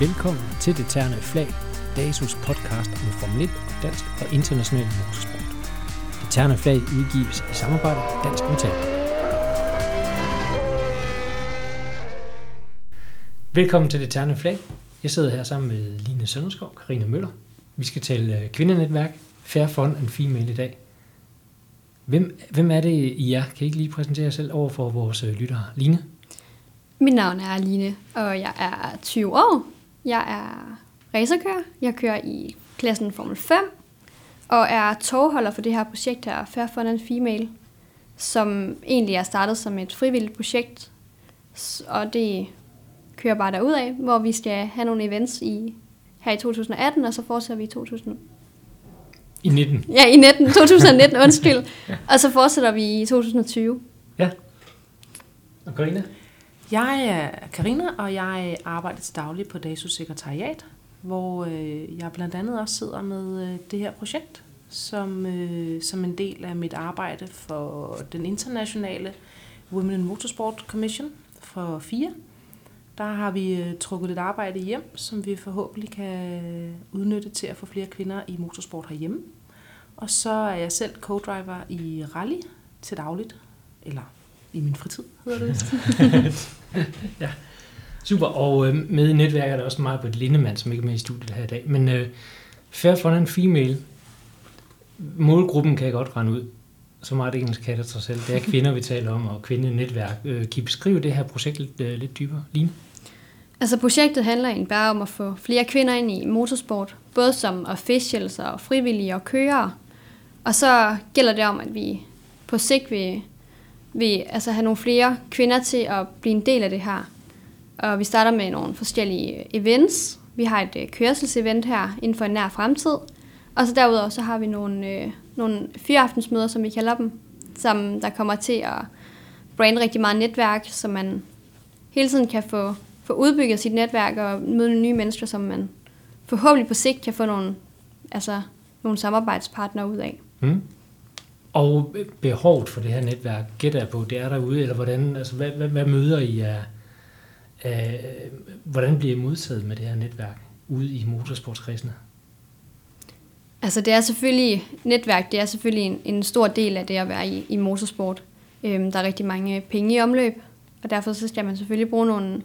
Velkommen til Det Terne Flag, DASUS podcast om Formel 1 dansk og international motorsport. Det Terne Flag udgives i samarbejde med Dansk Metal. Velkommen til Det Terne Flag. Jeg sidder her sammen med Line Sønderskov, Karina Møller. Vi skal tale øh, kvindenetværk, Fair Fun and Female i dag. Hvem, hvem er det I er? Kan I ikke lige præsentere jer selv over for vores øh, lyttere? Line? Mit navn er Line, og jeg er 20 år. Jeg er racerkører. Jeg kører i klassen Formel 5, og er togholder for det her projekt her, Fair Fun and Female, som egentlig er startet som et frivilligt projekt, og det kører bare derud af, hvor vi skal have nogle events i her i 2018, og så fortsætter vi i 2000. I 19. Ja, i 19, 2019, undskyld. Og så fortsætter vi i 2020. Ja. Og Karina? Jeg er Karina og jeg arbejder til daglig på DASUS sekretariat, hvor øh, jeg blandt andet også sidder med øh, det her projekt, som, øh, som en del af mit arbejde for den internationale Women in Motorsport Commission for FIA. Der har vi trukket et arbejde hjem, som vi forhåbentlig kan udnytte til at få flere kvinder i motorsport herhjemme. Og så er jeg selv co-driver i rally til dagligt, eller i min fritid hedder det vist. Super, og øh, med i netværket er der også meget på et Lindemann, som ikke er med i studiet her i dag. Men øh, Fair Fun and Female, målgruppen kan jeg godt rende ud. Så meget engelsk kan jeg sig selv. Det er kvinder, vi taler om, og kvindenetværk. Øh, kan I beskrive det her projekt lidt, øh, lidt dybere? Line? Altså projektet handler egentlig bare om at få flere kvinder ind i motorsport, både som officials og frivillige og kørere. Og så gælder det om, at vi på sigt vil, vil altså have nogle flere kvinder til at blive en del af det her. Og vi starter med nogle forskellige events. Vi har et øh, kørselsevent her inden for en nær fremtid. Og så derudover så har vi nogle, øh, nogle fyraftensmøder, som vi kalder dem, som der kommer til at brande rigtig meget netværk, så man hele tiden kan få, få udbygget sit netværk og møde nogle nye mennesker, som man forhåbentlig på sigt kan få nogle, altså, nogle samarbejdspartnere ud af. Mm. Og behovet for det her netværk, gætter jeg på, det er derude, eller hvordan, altså, hvad, hvad, hvad møder I af, af, øh, hvordan bliver I modtaget med det her netværk ude i motorsportskredsene? Altså det er selvfølgelig, netværk, det er selvfølgelig en, en stor del af det at være i, i motorsport. Øhm, der er rigtig mange penge i omløb, og derfor så skal man selvfølgelig bruge nogle,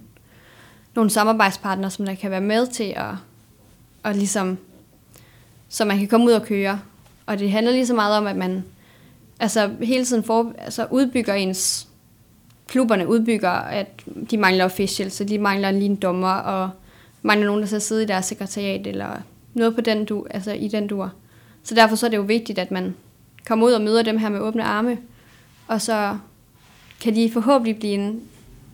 nogle samarbejdspartnere, som der kan være med til at, at ligesom, så man kan komme ud og køre. Og det handler lige så meget om, at man altså hele tiden for, altså udbygger ens, klubberne udbygger, at de mangler official, så de mangler lige en dommer, og mangler nogen, der skal sidde i deres sekretariat, eller noget på den du, altså i den dur. Så derfor så er det jo vigtigt, at man kommer ud og møder dem her med åbne arme, og så kan de forhåbentlig blive en,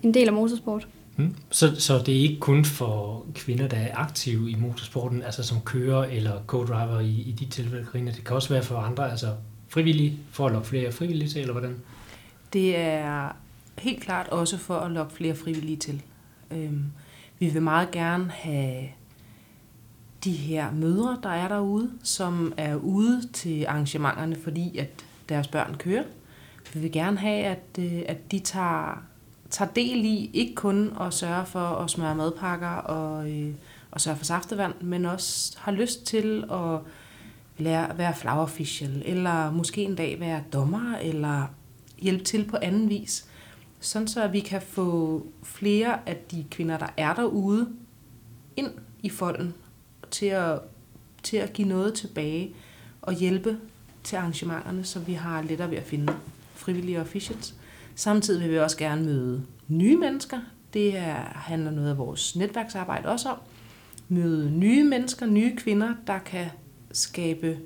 en del af motorsport. Mm. Så, så det er ikke kun for kvinder, der er aktive i motorsporten, altså som kører eller co-driver i, i de tilfælde, Karina. Det kan også være for andre, altså frivillige, for at lokke flere frivillige til, eller hvordan? Det er helt klart også for at lokke flere frivillige til. Øhm, vi vil meget gerne have de her mødre, der er derude, som er ude til arrangementerne, fordi at deres børn kører. Vi vil gerne have, at, øh, at de tager, tager del i, ikke kun at sørge for at smøre madpakker og, øh, og sørge for saftevand, men også har lyst til at lære, være flower official, eller måske en dag være dommer, eller hjælpe til på anden vis. Sådan så at vi kan få flere af de kvinder, der er derude, ind i folden til at, til at give noget tilbage og hjælpe til arrangementerne, så vi har lettere ved at finde frivillige officials. Samtidig vil vi også gerne møde nye mennesker. Det er, handler noget af vores netværksarbejde også om. Møde nye mennesker, nye kvinder, der kan skabe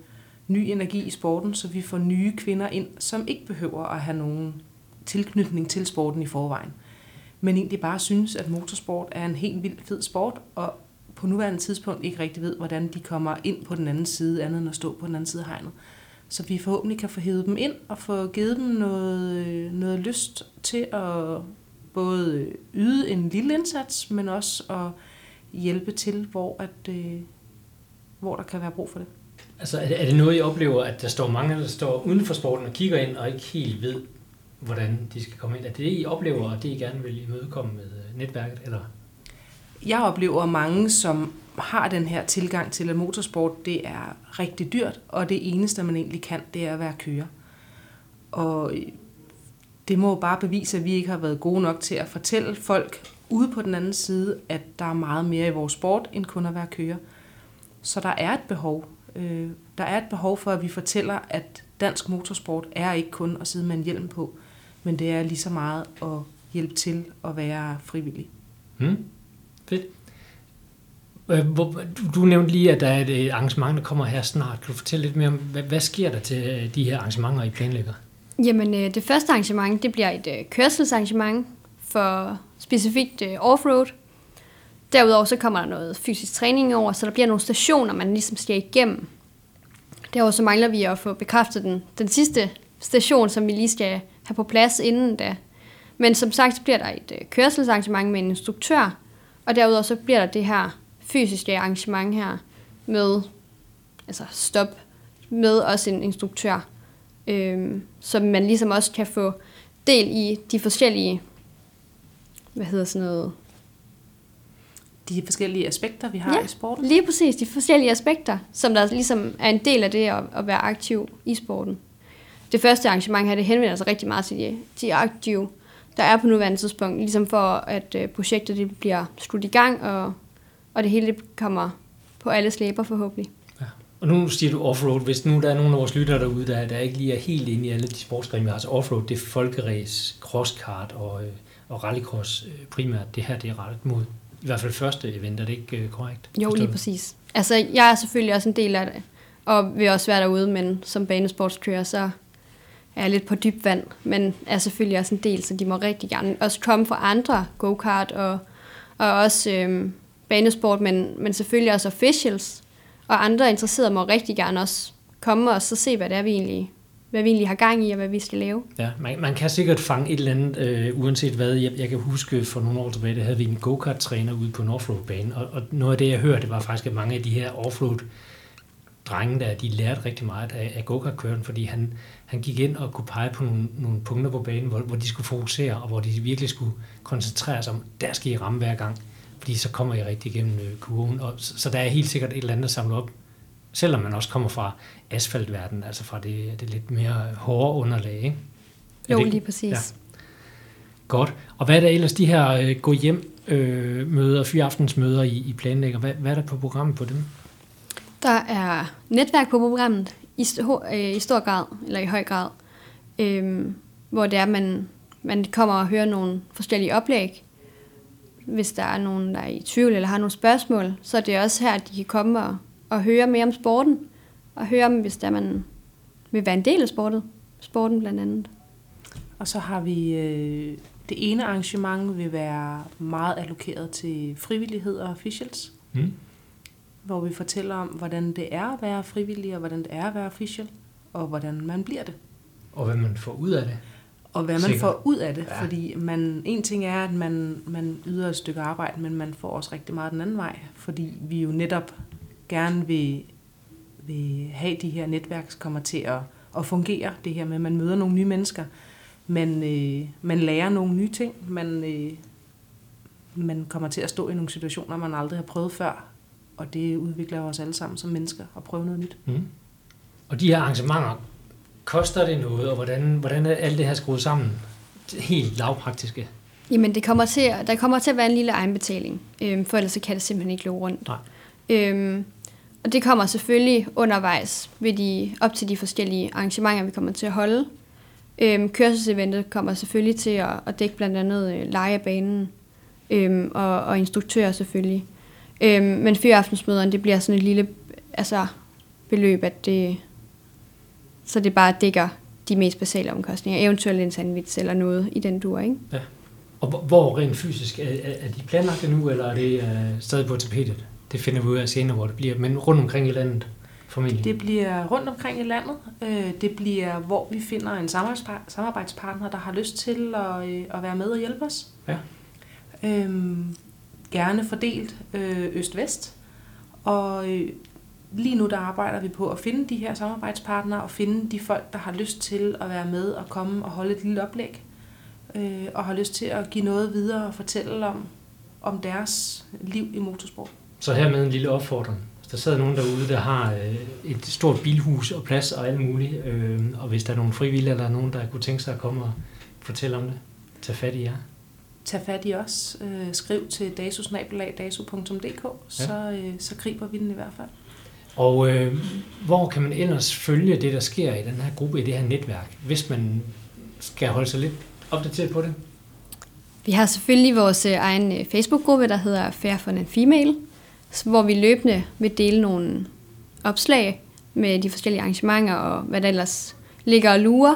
ny energi i sporten, så vi får nye kvinder ind, som ikke behøver at have nogen tilknytning til sporten i forvejen. Men egentlig bare synes, at motorsport er en helt vildt fed sport, og på nuværende tidspunkt ikke rigtig ved, hvordan de kommer ind på den anden side, andet end at stå på den anden side af hegnet. Så vi forhåbentlig kan få hævet dem ind og få givet dem noget, noget lyst til at både yde en lille indsats, men også at hjælpe til, hvor, at, øh, hvor der kan være brug for det. Altså er det, er det noget, I oplever, at der står mange, der står uden for sporten og kigger ind og ikke helt ved, hvordan de skal komme ind? Er det det, I oplever, og det I gerne vil imødekomme med øh, netværket? Eller? jeg oplever mange, som har den her tilgang til, at motorsport det er rigtig dyrt, og det eneste, man egentlig kan, det er at være kører. Og det må bare bevise, at vi ikke har været gode nok til at fortælle folk ude på den anden side, at der er meget mere i vores sport, end kun at være kører. Så der er et behov. Øh, der er et behov for, at vi fortæller, at dansk motorsport er ikke kun at sidde med en hjelm på, men det er lige så meget at hjælpe til at være frivillig. Mm. Fedt. Øh, du, nævnte lige, at der er et arrangement, der kommer her snart. Kan du fortælle lidt mere om, hvad, sker der til øh, de her arrangementer, I planlægger? Jamen, øh, det første arrangement, det bliver et kørselsarrangement for specifikt offroad. Derudover så kommer der noget fysisk træning over, så der bliver nogle stationer, man ligesom skal igennem. Derudover så mangler vi at få bekræftet den, den sidste station, som vi lige skal have på plads inden da. Men som sagt, så bliver der et øh, kørselsarrangement med en instruktør, og derudover så bliver der det her fysiske arrangement her med altså stop med også en instruktør, øh, så man ligesom også kan få del i de forskellige, hvad hedder sådan noget? De forskellige aspekter, vi har ja, i sporten? lige præcis. De forskellige aspekter, som der ligesom er en del af det at, at være aktiv i sporten. Det første arrangement her, det henvender sig rigtig meget til de, de aktive, der er på nuværende tidspunkt, ligesom for at øh, projektet det bliver skudt i gang, og og det hele kommer på alle slæber forhåbentlig. Ja. Og nu siger du offroad. Hvis nu der er nogle af vores lyttere derude, der, der ikke lige er helt inde i alle de sportsgrene, vi har, så offroad, det er folkeræs, crosskart og, øh, og rallycross øh, primært. Det her, det er rettet mod i hvert fald første event, er det ikke øh, korrekt? Jo, lige præcis. Altså, jeg er selvfølgelig også en del af det, og vil også være derude, men som banesportskører, så er jeg lidt på dyb vand, men er selvfølgelig også en del, så de må rigtig gerne også komme fra andre go-kart og, og også øhm, banesport, men, men selvfølgelig også officials, og andre interesserede må rigtig gerne også komme og så se, hvad det er, vi egentlig, hvad vi egentlig har gang i, og hvad vi skal lave. Ja, man, man kan sikkert fange et eller andet, øh, uanset hvad. Jeg, jeg kan huske, for nogle år tilbage, der havde vi en go-kart-træner ude på en offroad-bane, og, og noget af det, jeg hørte, var faktisk, at mange af de her offroad drenge der, de lærte rigtig meget af, af go-kart-køren, fordi han, han gik ind og kunne pege på nogle, nogle punkter på banen, hvor, hvor de skulle fokusere, og hvor de virkelig skulle koncentrere sig om, der skal I ramme hver gang fordi så kommer I rigtig igennem øh, kurven. Og, så, så der er helt sikkert et eller andet at samle op, selvom man også kommer fra asfaltverdenen, altså fra det, det lidt mere hårde underlag. Ikke? Jo, det, lige præcis. Ja. Godt. Og hvad er der ellers de her øh, gå hjem øh, møder, fyraftensmøder I, I planlægger? Hvad, hvad er der på programmet på dem? Der er netværk på programmet i, øh, i stor grad, eller i høj grad, øh, hvor det er, man, man kommer og hører nogle forskellige oplæg, hvis der er nogen, der er i tvivl eller har nogle spørgsmål, så er det også her, at de kan komme og, og høre mere om sporten, og høre om, hvis der man vil være en del af sportet, sporten blandt andet. Og så har vi øh, det ene arrangement vil være meget allokeret til frivillighed og officials, mm. hvor vi fortæller om, hvordan det er at være frivillig, og hvordan det er at være official, og hvordan man bliver det. Og hvad man får ud af det og hvad man Sikker. får ud af det. Ja. Fordi man, en ting er, at man, man yder et stykke arbejde, men man får også rigtig meget den anden vej. Fordi vi jo netop gerne vil, vil have de her netværk, som kommer til at, at fungere. Det her med, at man møder nogle nye mennesker. Man, øh, man lærer nogle nye ting. Man, øh, man kommer til at stå i nogle situationer, man aldrig har prøvet før. Og det udvikler os alle sammen som mennesker at prøve noget nyt. Mm. Og de her arrangementer Koster det noget, og hvordan, hvordan er alt det her skruet sammen? Helt lavpraktiske. Jamen, det kommer til, der kommer til at være en lille egenbetaling, øhm, for ellers kan det simpelthen ikke løbe rundt. Nej. Øhm, og det kommer selvfølgelig undervejs ved de, op til de forskellige arrangementer, vi kommer til at holde. Øhm, kørselseventet kommer selvfølgelig til at, at dække blandt andet øh, lejebanen øhm, og, og instruktører selvfølgelig. Øhm, men fyraftensmøderne, det bliver sådan et lille altså, beløb, at det, så det bare dækker de mest basale omkostninger, eventuelt en sandwich eller noget i den dur, ikke? Ja. Og hvor rent fysisk, er, er de planlagt nu, eller er det uh, stadig på tapetet? Det finder vi ud af senere, hvor det bliver, men rundt omkring i landet formentlig. Det bliver rundt omkring i landet. Øh, det bliver, hvor vi finder en samarbejdspartner, der har lyst til at, øh, at være med og hjælpe os. Ja. Øhm, gerne fordelt øh, øst-vest. Og lige nu der arbejder vi på at finde de her samarbejdspartnere og finde de folk, der har lyst til at være med og komme og holde et lille oplæg. Øh, og har lyst til at give noget videre og fortælle om, om deres liv i motorsport. Så her med en lille opfordring. Hvis der sidder nogen derude, der har øh, et stort bilhus og plads og alt muligt, øh, og hvis der er nogen frivillige eller nogen, der kunne tænke sig at komme og fortælle om det, tag fat i jer. Tag fat i os. Øh, skriv til dasusnabelag.dasu.dk, så, øh, så griber vi den i hvert fald. Og øh, hvor kan man ellers følge det, der sker i den her gruppe, i det her netværk, hvis man skal holde sig lidt opdateret på det? Vi har selvfølgelig vores øh, egen øh, Facebook-gruppe, der hedder Fair for and Female, hvor vi løbende vil dele nogle opslag med de forskellige arrangementer og hvad der ellers ligger og lurer.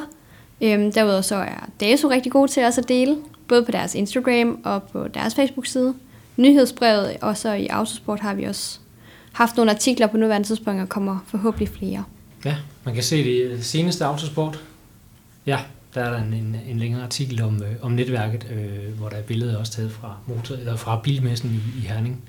Øhm, derudover så er DASO rigtig god til også at dele, både på deres Instagram og på deres Facebook-side. Nyhedsbrevet, og så i Autosport har vi også haft nogle artikler på nuværende tidspunkt, og kommer forhåbentlig flere. Ja, man kan se det i øh, seneste Autosport. Ja, der er der en, en, en længere artikel om, øh, om netværket, øh, hvor der er billeder også taget fra, motor, eller fra bilmessen i, i Herning.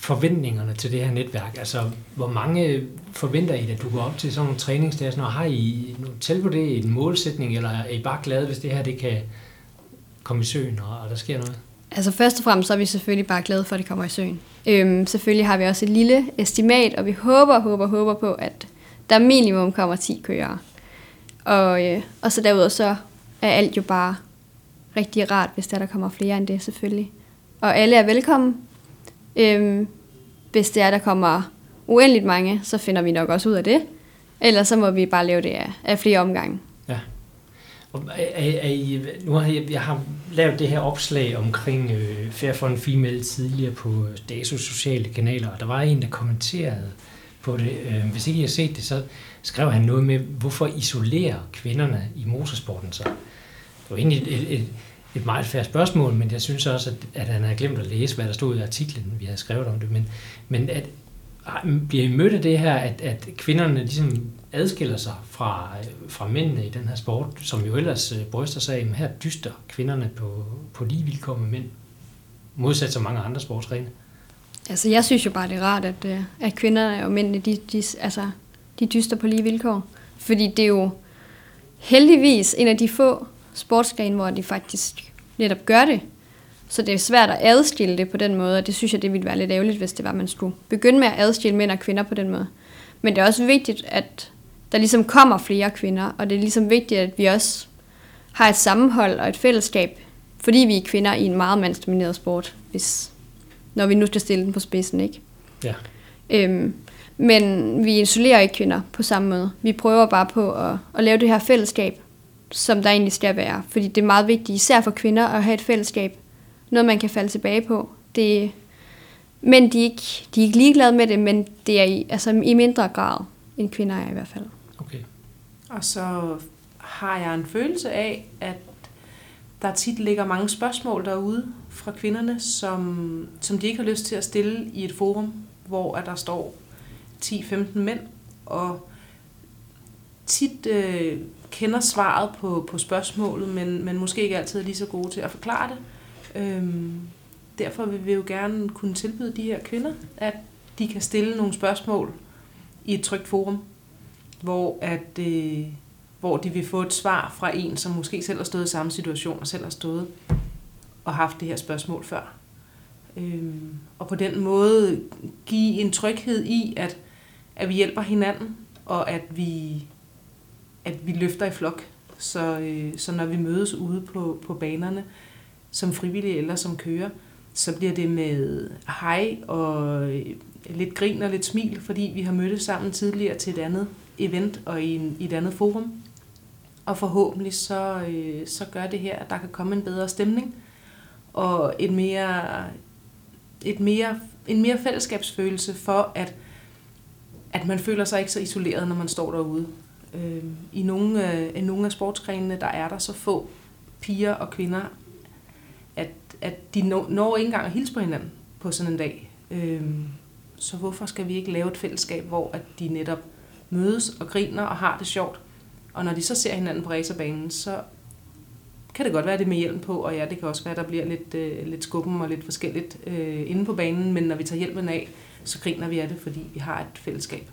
Forventningerne til det her netværk, altså hvor mange forventer I, at du går op til sådan nogle træningsdage, og har I nu tal på det, en målsætning, eller er I bare glade, hvis det her det kan komme i søen, og, og der sker noget? Altså først og fremmest så er vi selvfølgelig bare glade for, at det kommer i søen. Øhm, selvfølgelig har vi også et lille estimat, og vi håber, håber, håber på, at der minimum kommer 10 kører. Og, øh, og så derudover så er alt jo bare rigtig rart, hvis der, der kommer flere end det selvfølgelig. Og alle er velkommen. Øhm, hvis det er, der kommer uendeligt mange, så finder vi nok også ud af det. Ellers så må vi bare lave det af, af flere omgange. Ja. Og er, er, er I, nu har jeg, jeg har lavet det her opslag omkring øh, Fair for en Female tidligere på øh, DASO's sociale kanaler, og der var en, der kommenterede på det. Øh, hvis ikke I har set det, så skrev han noget med, hvorfor isolerer kvinderne i motorsporten så? Det var egentlig et, et, et, et meget færre spørgsmål, men jeg synes også, at, at han havde glemt at læse, hvad der stod i artiklen, vi havde skrevet om det. Men, men at, ah, bliver I mødt af det her, at, at kvinderne ligesom adskiller sig fra, fra mændene i den her sport, som jo ellers øh, bryster sig af, at her dyster kvinderne på, på lige vilkår med mænd, modsat så mange andre sportsgrene? Altså, jeg synes jo bare, det er rart, at, øh, at kvinderne og mændene, de, de, altså, de dyster på lige vilkår. Fordi det er jo heldigvis en af de få sportsgrene, hvor de faktisk netop gør det. Så det er svært at adskille det på den måde, og det synes jeg, det ville være lidt ærgerligt, hvis det var, at man skulle begynde med at adskille mænd og kvinder på den måde. Men det er også vigtigt, at der ligesom kommer flere kvinder, og det er ligesom vigtigt, at vi også har et sammenhold og et fællesskab, fordi vi er kvinder i en meget mandsdomineret sport, hvis, når vi nu skal stille den på spidsen, ikke? Ja. Øhm, men vi isolerer ikke kvinder på samme måde. Vi prøver bare på at, at lave det her fællesskab, som der egentlig skal være. Fordi det er meget vigtigt, især for kvinder, at have et fællesskab. Noget, man kan falde tilbage på. Det, men de er, ikke, de er ikke ligeglade med det, men det er i, altså i mindre grad, end kvinder er i hvert fald. Okay. Og så har jeg en følelse af, at der tit ligger mange spørgsmål derude fra kvinderne, som, som de ikke har lyst til at stille i et forum, hvor at der står 10-15 mænd, og tit øh, kender svaret på, på spørgsmålet, men, men måske ikke altid er lige så gode til at forklare det. Øhm, derfor vil vi jo gerne kunne tilbyde de her kvinder, at de kan stille nogle spørgsmål i et trygt forum, hvor, at, øh, hvor de vil få et svar fra en, som måske selv har stået i samme situation og selv har stået og haft det her spørgsmål før. Øhm, og på den måde give en tryghed i, at, at vi hjælper hinanden, og at vi, at vi løfter i flok. Så, øh, så når vi mødes ude på, på banerne, som frivillige eller som kører, så bliver det med hej og øh, lidt grin og lidt smil, fordi vi har mødtes sammen tidligere til et andet event og i, en, i et andet forum. Og forhåbentlig så, øh, så gør det her, at der kan komme en bedre stemning og et mere, et mere, en mere fællesskabsfølelse for, at, at man føler sig ikke så isoleret, når man står derude. Øh, I nogle, øh, i nogle af sportsgrenene, der er der så få piger og kvinder, at, at de når, når ikke engang at hilse på hinanden på sådan en dag. Øh, så hvorfor skal vi ikke lave et fællesskab, hvor at de netop mødes og griner og har det sjovt? Og når de så ser hinanden på racerbanen, så kan det godt være, det med hjelm på, og ja, det kan også være, at der bliver lidt, øh, lidt skubben og lidt forskelligt øh, inde på banen, men når vi tager hjelmen af, så griner vi af det, fordi vi har et fællesskab.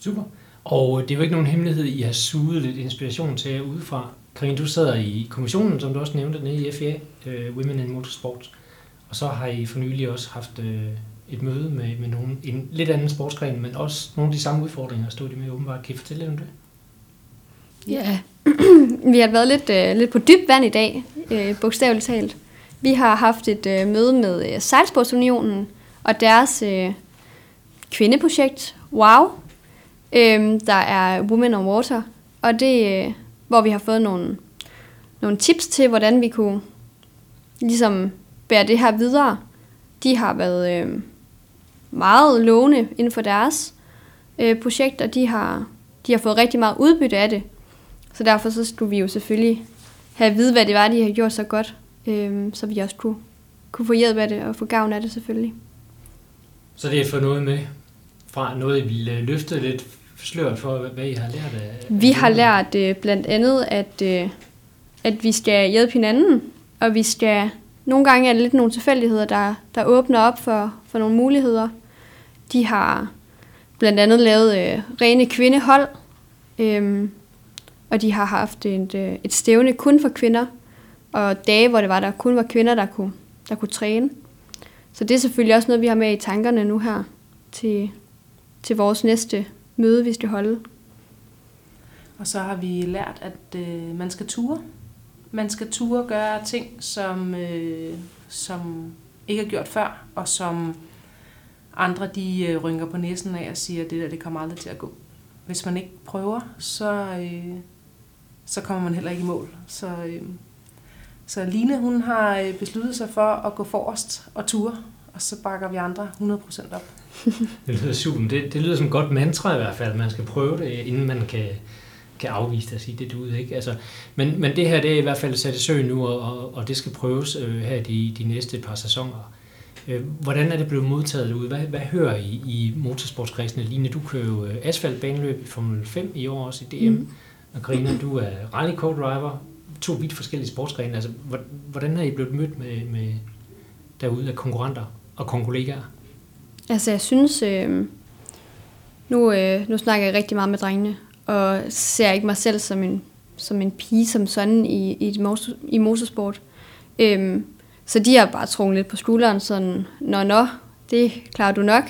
Super. Og øh, det er jo ikke nogen hemmelighed, I har suget lidt inspiration til jer udefra. Karin, du sidder i kommissionen, som du også nævnte, nede i FIA, øh, Women in Motorsport. Og så har I for nylig også haft øh, et møde med, med nogen, en lidt anden sportsgren, men også nogle af de samme udfordringer stod de med åbenbart. Kan I fortælle om det? Ja, vi har været lidt, øh, lidt på dyb vand i dag, øh, bogstaveligt talt. Vi har haft et øh, møde med øh, Sejlsportsunionen og deres øh, kvindeprojekt, WOW, Øhm, der er Women on Water, og det, øh, hvor vi har fået nogle, nogle tips til, hvordan vi kunne ligesom bære det her videre. De har været øh, meget lovende inden for deres øh, projekt, og de har, de har fået rigtig meget udbytte af det. Så derfor så skulle vi jo selvfølgelig have at vide, hvad det var, de har gjort så godt, øh, så vi også kunne, kunne få hjælp af det og få gavn af det selvfølgelig. Så det er for noget med fra noget, I ville løfte lidt sløret for, hvad I har lært af? Vi har lært øh, blandt andet, at, øh, at vi skal hjælpe hinanden, og vi skal... Nogle gange er det lidt nogle tilfældigheder, der, der åbner op for, for nogle muligheder. De har blandt andet lavet øh, rene kvindehold, øh, og de har haft et, øh, et stævne kun for kvinder, og dage, hvor det var, der kun var kvinder, der kunne, der kunne træne. Så det er selvfølgelig også noget, vi har med i tankerne nu her til, til vores næste møde, vi skal holde. Og så har vi lært, at øh, man skal ture. Man skal ture gøre ting, som, øh, som ikke er gjort før, og som andre de øh, rynker på næsen af og siger, at det der det kommer aldrig til at gå. Hvis man ikke prøver, så, øh, så kommer man heller ikke i mål. Så, øh, så Line hun har øh, besluttet sig for at gå forrest og ture, og så bakker vi andre 100% op. det lyder super. Det, det lyder som et godt mantra i hvert fald, man skal prøve det, inden man kan, kan afvise det og sige, det du ikke. Altså, men, men det her det er i hvert fald sat i søg nu, og, og det skal prøves øh, her de, de næste par sæsoner. Øh, hvordan er det blevet modtaget derude? Hvad, hvad hører I i motorsportskredsene? Line, du kører jo øh, asfaltbaneløb i Formel 5 i år også i DM. Mm. Og Karina, du er rally co-driver. To vidt forskellige sportsgrene. Altså, hvordan har I blevet mødt med, med derude af konkurrenter og kollegaer? Altså, jeg synes... Øh, nu, øh, nu snakker jeg rigtig meget med drengene, og ser ikke mig selv som en, som en pige som sådan i, i, motor, i motorsport. Øh, så de har bare trukket lidt på skulderen, sådan, nå, nå, det klarer du nok.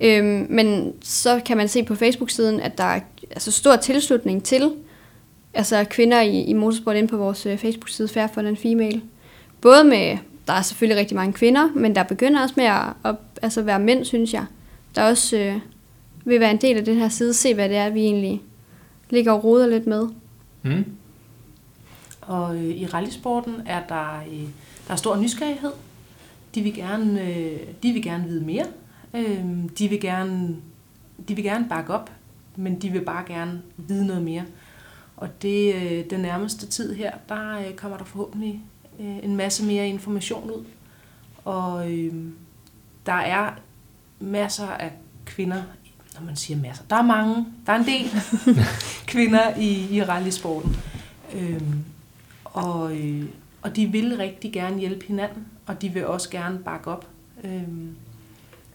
Øhm, men så kan man se på Facebook-siden, at der er altså, stor tilslutning til altså, kvinder i, i motorsport inde på vores øh, Facebook-side, Fair for den Female. Både med, der er selvfølgelig rigtig mange kvinder, men der begynder også med at, at altså, være mænd, synes jeg. Der også øh, vil være en del af den her side, se hvad det er, vi egentlig ligger og roder lidt med. Mm. Og øh, i rallysporten er der... Øh, der er stor nysgerrighed. De vil gerne, øh, de vil gerne vide mere. Øh, de, vil gerne, de vil gerne bakke op, men de vil bare gerne vide noget mere. Og det, øh, den nærmeste tid her, der øh, kommer der forhåbentlig øh, en masse mere information ud. Og øh, der er masser af kvinder, når man siger masser, der er mange, der er en del kvinder i, i rallysporten. Øh, og, øh, og de vil rigtig gerne hjælpe hinanden, og de vil også gerne bakke op. Øhm,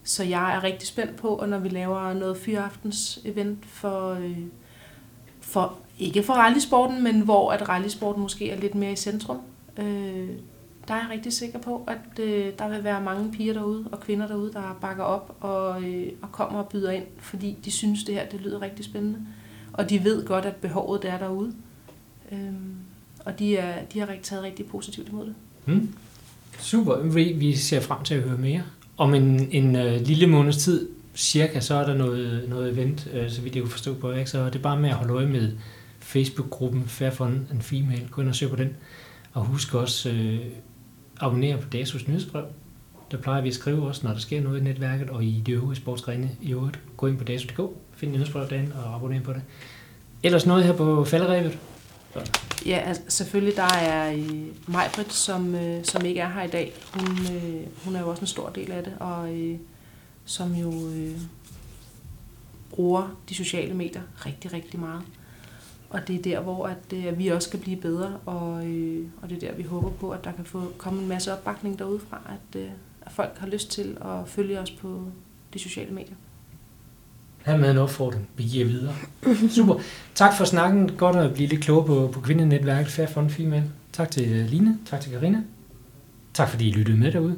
så jeg er rigtig spændt på, at når vi laver noget fyraftens event for, øh, for ikke for rallysporten, men hvor at rallysporten måske er lidt mere i centrum, øh, der er jeg rigtig sikker på, at øh, der vil være mange piger derude og kvinder derude, der bakker op og, øh, og kommer og byder ind, fordi de synes, det her det lyder rigtig spændende. Og de ved godt, at behovet det er derude. Øh, og de, er, de har taget rigtig positivt imod det. Mm. Super. Vi, vi ser frem til at høre mere. Om en, en øh, lille måneds tid, cirka, så er der noget, noget event, øh, så vidt jeg kunne forstå på, ikke? så det er bare med at holde øje med Facebook-gruppen Fair Fun and Female. Gå ind og søg på den. Og husk også øh, abonnere på DASUS nyhedsbrev. Der plejer vi at skrive også, når der sker noget i netværket, og i de øvrige sportsgrene i øvrigt. Gå ind på dasus.dk, find nyhedsbrev derinde og abonner på det. Ellers noget her på falderevet. Ja, altså, selvfølgelig der er øh, Majbrit, som, øh, som ikke er her i dag. Hun, øh, hun er jo også en stor del af det, og øh, som jo øh, bruger de sociale medier rigtig, rigtig meget. Og det er der, hvor at, øh, vi også skal blive bedre, og, øh, og det er der, vi håber på, at der kan få komme en masse opbakning derudefra, at, øh, at folk har lyst til at følge os på de sociale medier med en opfordring, vi giver videre. Super. Tak for snakken. Godt at blive lidt klogere på, på kvindenetværket Fair Fund Female. Tak til øh, Line. Tak til Karina. Tak fordi I lyttede med derude.